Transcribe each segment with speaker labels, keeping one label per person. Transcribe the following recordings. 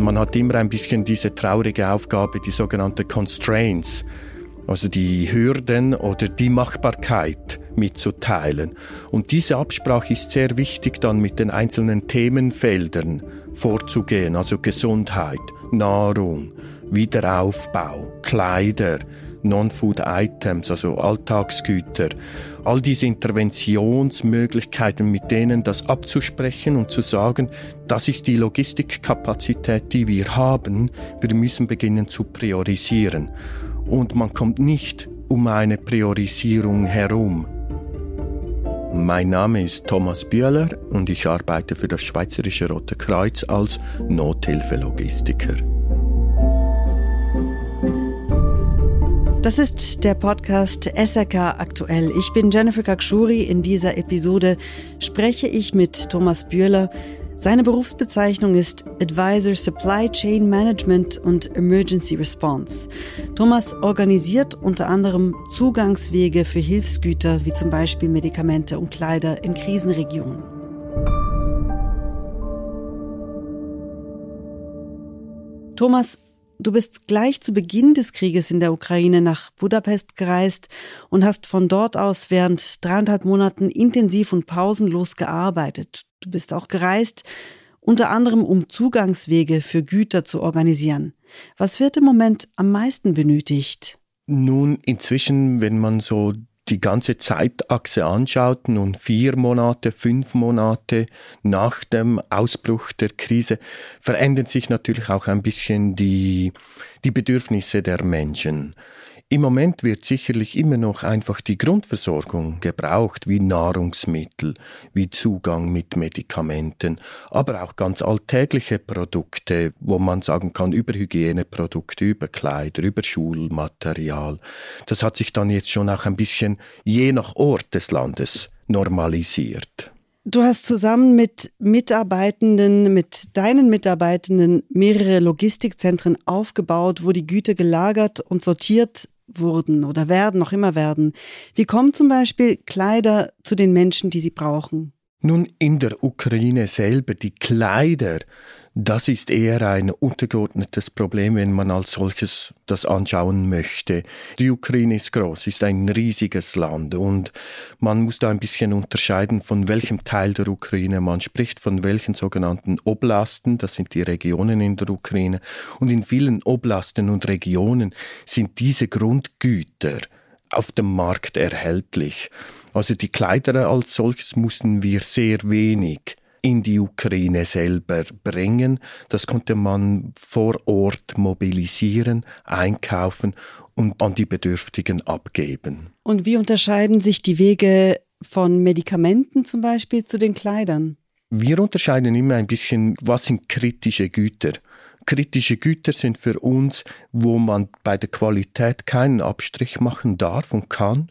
Speaker 1: Man hat immer ein bisschen diese traurige Aufgabe, die sogenannte Constraints, also die Hürden oder die Machbarkeit mitzuteilen. Und diese Absprache ist sehr wichtig, dann mit den einzelnen Themenfeldern vorzugehen, also Gesundheit, Nahrung, Wiederaufbau, Kleider, Non-Food-Items, also Alltagsgüter, all diese Interventionsmöglichkeiten, mit denen das abzusprechen und zu sagen, das ist die Logistikkapazität, die wir haben, wir müssen beginnen zu priorisieren. Und man kommt nicht um eine Priorisierung herum. Mein Name ist Thomas Bühler und ich arbeite für das Schweizerische Rote Kreuz als Nothilfelogistiker.
Speaker 2: Das ist der Podcast SRK aktuell. Ich bin Jennifer Kakshuri. In dieser Episode spreche ich mit Thomas Bühler. Seine Berufsbezeichnung ist Advisor Supply Chain Management und Emergency Response. Thomas organisiert unter anderem Zugangswege für Hilfsgüter wie zum Beispiel Medikamente und Kleider in Krisenregionen. Thomas, Du bist gleich zu Beginn des Krieges in der Ukraine nach Budapest gereist und hast von dort aus während dreieinhalb Monaten intensiv und pausenlos gearbeitet. Du bist auch gereist, unter anderem um Zugangswege für Güter zu organisieren. Was wird im Moment am meisten benötigt?
Speaker 1: Nun, inzwischen, wenn man so die ganze Zeitachse anschaut, nun vier Monate, fünf Monate nach dem Ausbruch der Krise, verändern sich natürlich auch ein bisschen die, die Bedürfnisse der Menschen. Im Moment wird sicherlich immer noch einfach die Grundversorgung gebraucht, wie Nahrungsmittel, wie Zugang mit Medikamenten, aber auch ganz alltägliche Produkte, wo man sagen kann, über Hygieneprodukte, über Kleider, über Schulmaterial. Das hat sich dann jetzt schon auch ein bisschen je nach Ort des Landes normalisiert.
Speaker 2: Du hast zusammen mit Mitarbeitenden, mit deinen Mitarbeitenden mehrere Logistikzentren aufgebaut, wo die Güter gelagert und sortiert wurden oder werden, noch immer werden. Wie kommen zum Beispiel Kleider zu den Menschen, die sie brauchen?
Speaker 1: Nun, in der Ukraine selber, die Kleider, das ist eher ein untergeordnetes Problem, wenn man als solches das anschauen möchte. Die Ukraine ist groß, ist ein riesiges Land und man muss da ein bisschen unterscheiden, von welchem Teil der Ukraine man spricht, von welchen sogenannten Oblasten, das sind die Regionen in der Ukraine. Und in vielen Oblasten und Regionen sind diese Grundgüter auf dem Markt erhältlich. Also die Kleider als solches mussten wir sehr wenig in die Ukraine selber bringen. Das konnte man vor Ort mobilisieren, einkaufen und an die Bedürftigen abgeben.
Speaker 2: Und wie unterscheiden sich die Wege von Medikamenten zum Beispiel zu den Kleidern?
Speaker 1: Wir unterscheiden immer ein bisschen, was sind kritische Güter. Kritische Güter sind für uns, wo man bei der Qualität keinen Abstrich machen darf und kann,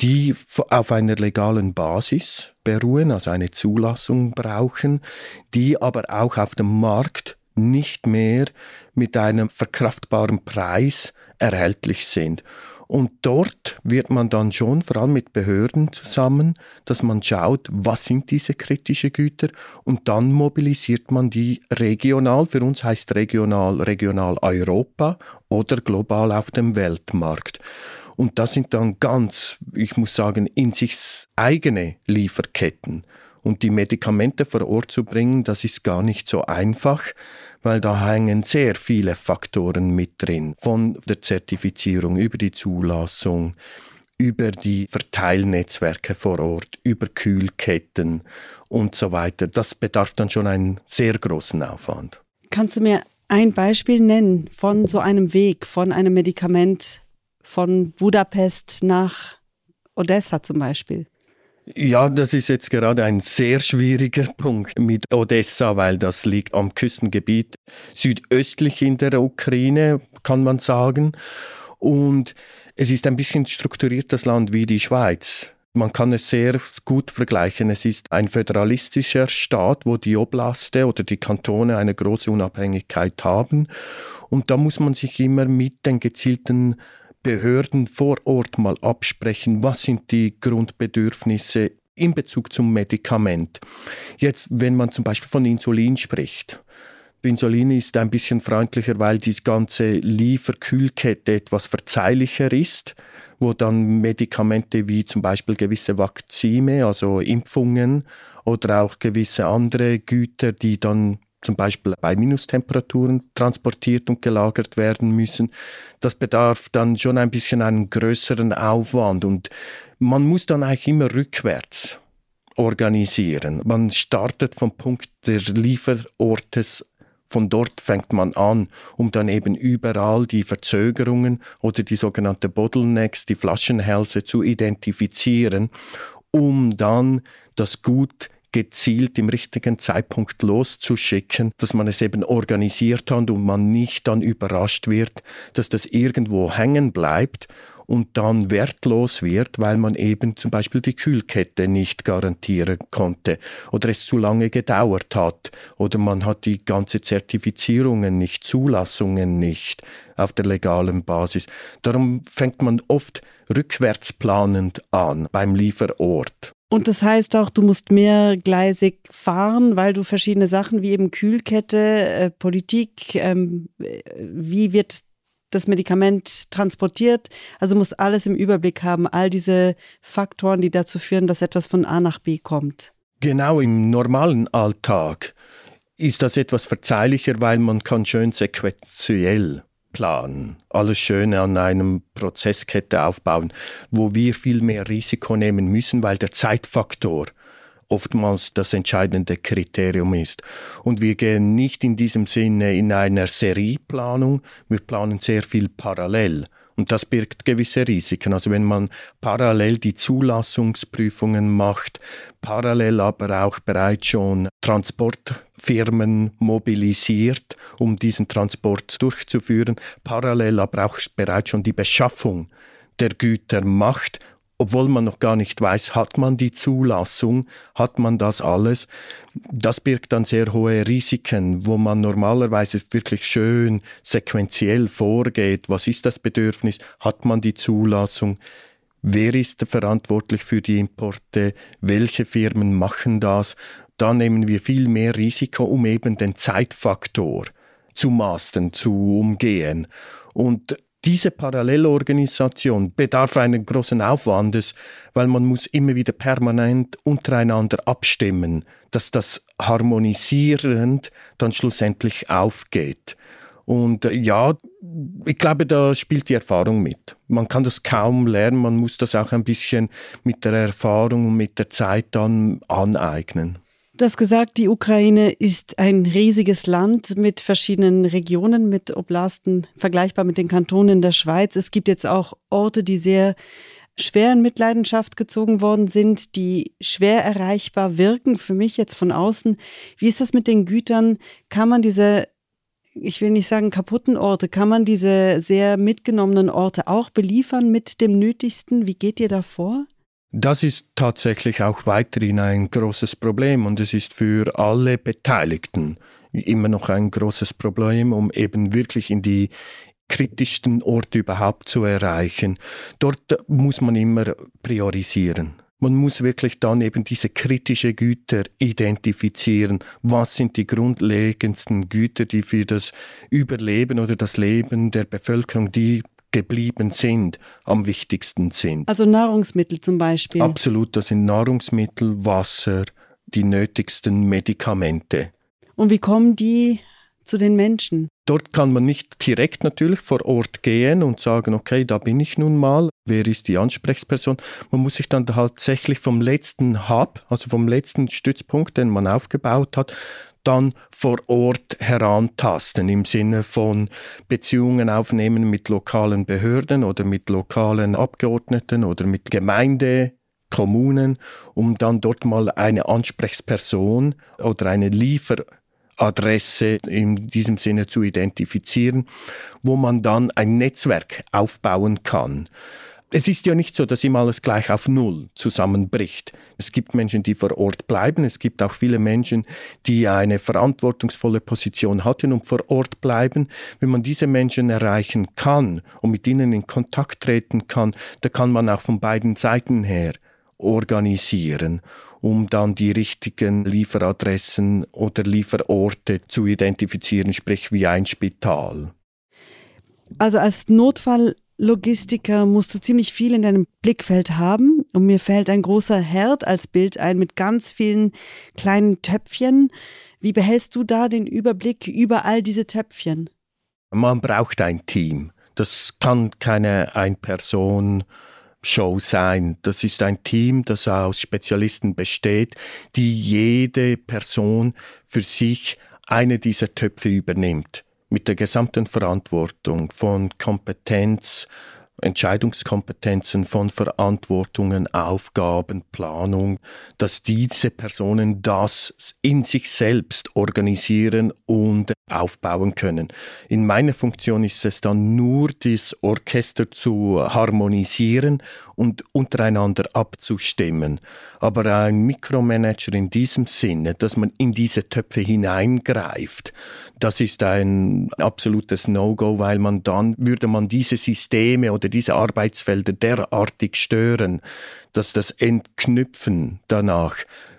Speaker 1: die auf einer legalen Basis beruhen, also eine Zulassung brauchen, die aber auch auf dem Markt nicht mehr mit einem verkraftbaren Preis erhältlich sind. Und dort wird man dann schon, vor allem mit Behörden zusammen, dass man schaut, was sind diese kritischen Güter und dann mobilisiert man die regional, für uns heißt regional, regional Europa oder global auf dem Weltmarkt. Und das sind dann ganz, ich muss sagen, in sich eigene Lieferketten. Und die Medikamente vor Ort zu bringen, das ist gar nicht so einfach, weil da hängen sehr viele Faktoren mit drin. Von der Zertifizierung über die Zulassung, über die Verteilnetzwerke vor Ort, über Kühlketten und so weiter. Das bedarf dann schon einen sehr großen Aufwand.
Speaker 2: Kannst du mir ein Beispiel nennen von so einem Weg, von einem Medikament von Budapest nach Odessa zum Beispiel?
Speaker 1: Ja, das ist jetzt gerade ein sehr schwieriger Punkt mit Odessa, weil das liegt am Küstengebiet südöstlich in der Ukraine, kann man sagen. Und es ist ein bisschen strukturiert, das Land wie die Schweiz. Man kann es sehr gut vergleichen. Es ist ein föderalistischer Staat, wo die Oblaste oder die Kantone eine große Unabhängigkeit haben. Und da muss man sich immer mit den gezielten Behörden vor Ort mal absprechen, was sind die Grundbedürfnisse in Bezug zum Medikament. Jetzt, wenn man zum Beispiel von Insulin spricht, Insulin ist ein bisschen freundlicher, weil die ganze Lieferkühlkette etwas verzeihlicher ist, wo dann Medikamente wie zum Beispiel gewisse Vakzine, also Impfungen oder auch gewisse andere Güter, die dann zum Beispiel bei Minustemperaturen transportiert und gelagert werden müssen. Das bedarf dann schon ein bisschen einen größeren Aufwand und man muss dann eigentlich immer rückwärts organisieren. Man startet vom Punkt des Lieferortes von dort fängt man an, um dann eben überall die Verzögerungen oder die sogenannten Bottlenecks, die Flaschenhälse zu identifizieren, um dann das Gut gezielt im richtigen Zeitpunkt loszuschicken, dass man es eben organisiert hat und man nicht dann überrascht wird, dass das irgendwo hängen bleibt und dann wertlos wird, weil man eben zum Beispiel die Kühlkette nicht garantieren konnte oder es zu lange gedauert hat oder man hat die ganze Zertifizierungen nicht, Zulassungen nicht auf der legalen Basis. Darum fängt man oft rückwärts planend an beim Lieferort.
Speaker 2: Und das heißt auch, du musst mehrgleisig fahren, weil du verschiedene Sachen wie eben Kühlkette, äh, Politik, ähm, äh, wie wird das Medikament transportiert. Also muss alles im Überblick haben, all diese Faktoren, die dazu führen, dass etwas von A nach B kommt.
Speaker 1: Genau im normalen Alltag ist das etwas verzeihlicher, weil man kann schön sequenziell planen, alles Schöne an einem Prozesskette aufbauen, wo wir viel mehr Risiko nehmen müssen, weil der Zeitfaktor oftmals das entscheidende Kriterium ist. Und wir gehen nicht in diesem Sinne in einer Serieplanung, wir planen sehr viel parallel. Und das birgt gewisse Risiken. Also wenn man parallel die Zulassungsprüfungen macht, parallel aber auch bereits schon Transportfirmen mobilisiert, um diesen Transport durchzuführen, parallel aber auch bereits schon die Beschaffung der Güter macht obwohl man noch gar nicht weiß, hat man die Zulassung, hat man das alles. Das birgt dann sehr hohe Risiken, wo man normalerweise wirklich schön sequenziell vorgeht. Was ist das Bedürfnis? Hat man die Zulassung? Wer ist verantwortlich für die Importe? Welche Firmen machen das? Da nehmen wir viel mehr Risiko, um eben den Zeitfaktor zu mastern, zu umgehen. Und diese Parallelorganisation bedarf einen großen Aufwandes, weil man muss immer wieder permanent untereinander abstimmen, dass das harmonisierend dann schlussendlich aufgeht. Und äh, ja, ich glaube, da spielt die Erfahrung mit. Man kann das kaum lernen, man muss das auch ein bisschen mit der Erfahrung und mit der Zeit dann aneignen.
Speaker 2: Du hast gesagt, die Ukraine ist ein riesiges Land mit verschiedenen Regionen, mit Oblasten, vergleichbar mit den Kantonen der Schweiz. Es gibt jetzt auch Orte, die sehr schwer in Mitleidenschaft gezogen worden sind, die schwer erreichbar wirken, für mich jetzt von außen. Wie ist das mit den Gütern? Kann man diese, ich will nicht sagen kaputten Orte, kann man diese sehr mitgenommenen Orte auch beliefern mit dem Nötigsten? Wie geht ihr da vor?
Speaker 1: Das ist tatsächlich auch weiterhin ein großes Problem und es ist für alle Beteiligten immer noch ein großes Problem, um eben wirklich in die kritischsten Orte überhaupt zu erreichen. Dort muss man immer priorisieren. Man muss wirklich dann eben diese kritische Güter identifizieren. Was sind die grundlegendsten Güter, die für das Überleben oder das Leben der Bevölkerung, die geblieben sind, am wichtigsten sind.
Speaker 2: Also Nahrungsmittel zum Beispiel.
Speaker 1: Absolut, das sind Nahrungsmittel, Wasser, die nötigsten Medikamente.
Speaker 2: Und wie kommen die zu den Menschen?
Speaker 1: Dort kann man nicht direkt natürlich vor Ort gehen und sagen, okay, da bin ich nun mal, wer ist die Ansprechperson? Man muss sich dann tatsächlich vom letzten Hub, also vom letzten Stützpunkt, den man aufgebaut hat, dann vor Ort herantasten im Sinne von Beziehungen aufnehmen mit lokalen Behörden oder mit lokalen Abgeordneten oder mit Gemeinde, Kommunen, um dann dort mal eine Ansprechperson oder eine Lieferadresse in diesem Sinne zu identifizieren, wo man dann ein Netzwerk aufbauen kann es ist ja nicht so, dass immer alles gleich auf Null zusammenbricht. Es gibt Menschen, die vor Ort bleiben. Es gibt auch viele Menschen, die eine verantwortungsvolle Position hatten und vor Ort bleiben. Wenn man diese Menschen erreichen kann und mit ihnen in Kontakt treten kann, da kann man auch von beiden Seiten her organisieren, um dann die richtigen Lieferadressen oder Lieferorte zu identifizieren, sprich wie ein Spital.
Speaker 2: Also als Notfalllogistiker musst du ziemlich viel in deinem Blickfeld haben. Und mir fällt ein großer Herd als Bild ein mit ganz vielen kleinen Töpfchen. Wie behältst du da den Überblick über all diese Töpfchen?
Speaker 1: Man braucht ein Team. Das kann keine Ein-Person- Show sein. Das ist ein Team, das aus Spezialisten besteht, die jede Person für sich eine dieser Töpfe übernimmt, mit der gesamten Verantwortung von Kompetenz, Entscheidungskompetenzen von Verantwortungen, Aufgaben, Planung, dass diese Personen das in sich selbst organisieren und aufbauen können. In meiner Funktion ist es dann nur, das Orchester zu harmonisieren und untereinander abzustimmen. Aber ein Mikromanager in diesem Sinne, dass man in diese Töpfe hineingreift, das ist ein absolutes No-Go, weil man dann würde man diese Systeme oder diese Arbeitsfelder derartig stören, dass das Entknüpfen danach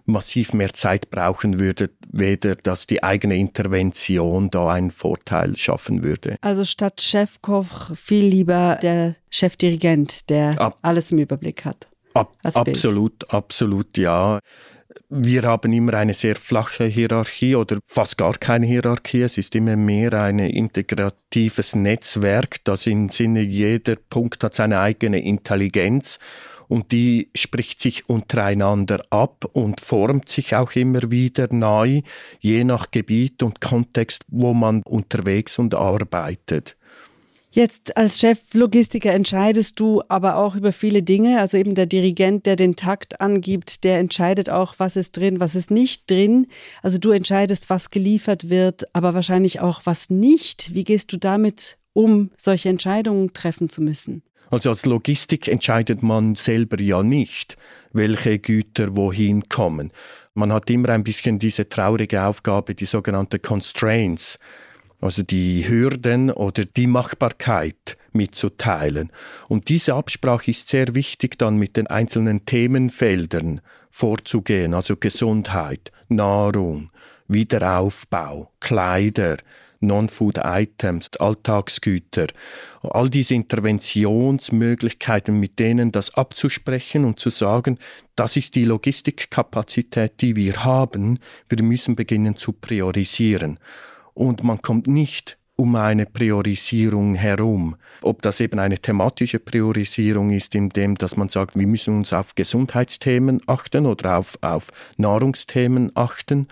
Speaker 1: massiv mehr Zeit brauchen würde, weder dass die eigene Intervention da einen Vorteil schaffen würde.
Speaker 2: Also statt Chefkoch viel lieber der Chefdirigent, der Ab alles im Überblick hat.
Speaker 1: Ab absolut, absolut, ja. Wir haben immer eine sehr flache Hierarchie oder fast gar keine Hierarchie. Es ist immer mehr ein integratives Netzwerk, das im Sinne jeder Punkt hat seine eigene Intelligenz und die spricht sich untereinander ab und formt sich auch immer wieder neu, je nach Gebiet und Kontext, wo man unterwegs und arbeitet.
Speaker 2: Jetzt als Cheflogistiker entscheidest du aber auch über viele Dinge. Also eben der Dirigent, der den Takt angibt, der entscheidet auch, was ist drin, was ist nicht drin. Also du entscheidest, was geliefert wird, aber wahrscheinlich auch, was nicht. Wie gehst du damit um, solche Entscheidungen treffen zu müssen?
Speaker 1: Also als Logistik entscheidet man selber ja nicht, welche Güter wohin kommen. Man hat immer ein bisschen diese traurige Aufgabe, die sogenannte Constraints also die Hürden oder die Machbarkeit mitzuteilen. Und diese Absprache ist sehr wichtig, dann mit den einzelnen Themenfeldern vorzugehen, also Gesundheit, Nahrung, Wiederaufbau, Kleider, Non-Food-Items, Alltagsgüter, all diese Interventionsmöglichkeiten, mit denen das abzusprechen und zu sagen, das ist die Logistikkapazität, die wir haben, wir müssen beginnen zu priorisieren und man kommt nicht um eine Priorisierung herum. Ob das eben eine thematische Priorisierung ist, indem dass man sagt, wir müssen uns auf Gesundheitsthemen achten oder auf, auf Nahrungsthemen achten,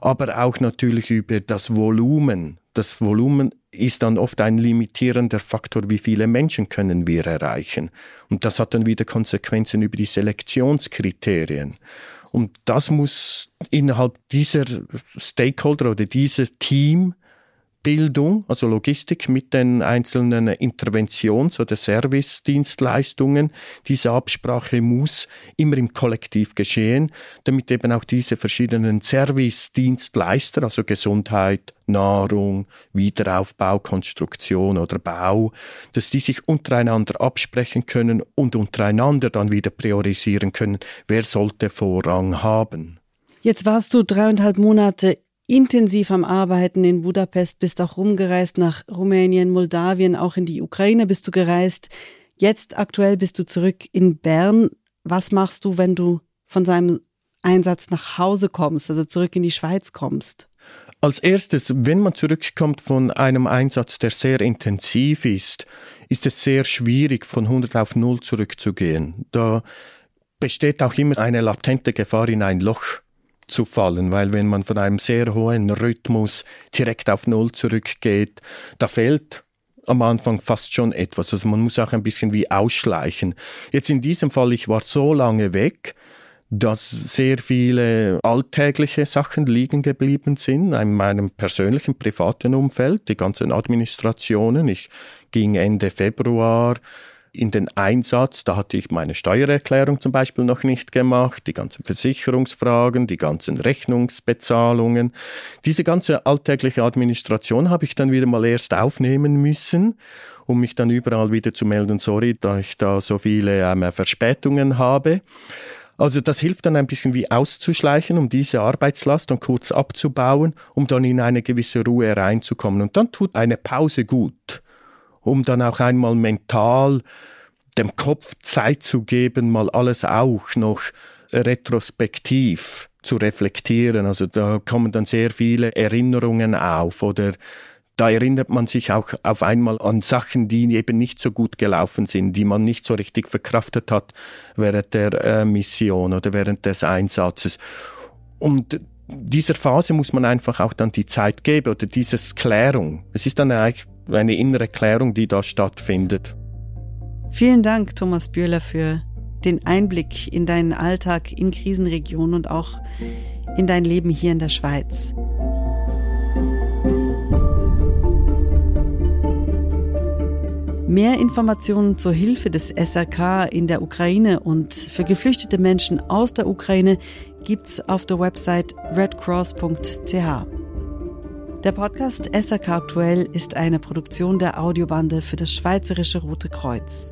Speaker 1: aber auch natürlich über das Volumen. Das Volumen ist dann oft ein limitierender Faktor, wie viele Menschen können wir erreichen. Und das hat dann wieder Konsequenzen über die Selektionskriterien. Und das muss innerhalb dieser Stakeholder oder dieses Team Bildung, also Logistik mit den einzelnen Interventions- oder Service-Dienstleistungen. Diese Absprache muss immer im Kollektiv geschehen, damit eben auch diese verschiedenen Service-Dienstleister, also Gesundheit, Nahrung, Wiederaufbau, Konstruktion oder Bau, dass die sich untereinander absprechen können und untereinander dann wieder priorisieren können, wer sollte Vorrang haben.
Speaker 2: Jetzt warst du dreieinhalb Monate intensiv am Arbeiten in Budapest, bist auch rumgereist nach Rumänien, Moldawien, auch in die Ukraine bist du gereist. Jetzt aktuell bist du zurück in Bern. Was machst du, wenn du von seinem Einsatz nach Hause kommst, also zurück in die Schweiz kommst?
Speaker 1: Als erstes, wenn man zurückkommt von einem Einsatz, der sehr intensiv ist, ist es sehr schwierig, von 100 auf 0 zurückzugehen. Da besteht auch immer eine latente Gefahr, in ein Loch zu fallen, weil wenn man von einem sehr hohen Rhythmus direkt auf Null zurückgeht, da fehlt am Anfang fast schon etwas. Also man muss auch ein bisschen wie ausschleichen. Jetzt in diesem Fall, ich war so lange weg, dass sehr viele alltägliche Sachen liegen geblieben sind in meinem persönlichen privaten Umfeld, die ganzen Administrationen. Ich ging Ende Februar in den Einsatz. Da hatte ich meine Steuererklärung zum Beispiel noch nicht gemacht, die ganzen Versicherungsfragen, die ganzen Rechnungsbezahlungen. Diese ganze alltägliche Administration habe ich dann wieder mal erst aufnehmen müssen, um mich dann überall wieder zu melden, sorry, da ich da so viele ähm, Verspätungen habe. Also das hilft dann ein bisschen wie auszuschleichen, um diese Arbeitslast dann kurz abzubauen, um dann in eine gewisse Ruhe reinzukommen. Und dann tut eine Pause gut, um dann auch einmal mental dem Kopf Zeit zu geben, mal alles auch noch retrospektiv zu reflektieren. Also da kommen dann sehr viele Erinnerungen auf oder da erinnert man sich auch auf einmal an Sachen, die eben nicht so gut gelaufen sind, die man nicht so richtig verkraftet hat während der äh, Mission oder während des Einsatzes. Und dieser Phase muss man einfach auch dann die Zeit geben oder dieses Klärung. Es ist dann eigentlich eine innere Klärung, die da stattfindet.
Speaker 2: Vielen Dank, Thomas Bühler, für den Einblick in deinen Alltag in Krisenregionen und auch in dein Leben hier in der Schweiz. Mehr Informationen zur Hilfe des SRK in der Ukraine und für geflüchtete Menschen aus der Ukraine gibt's auf der Website redcross.ch. Der Podcast SRK aktuell ist eine Produktion der Audiobande für das Schweizerische Rote Kreuz.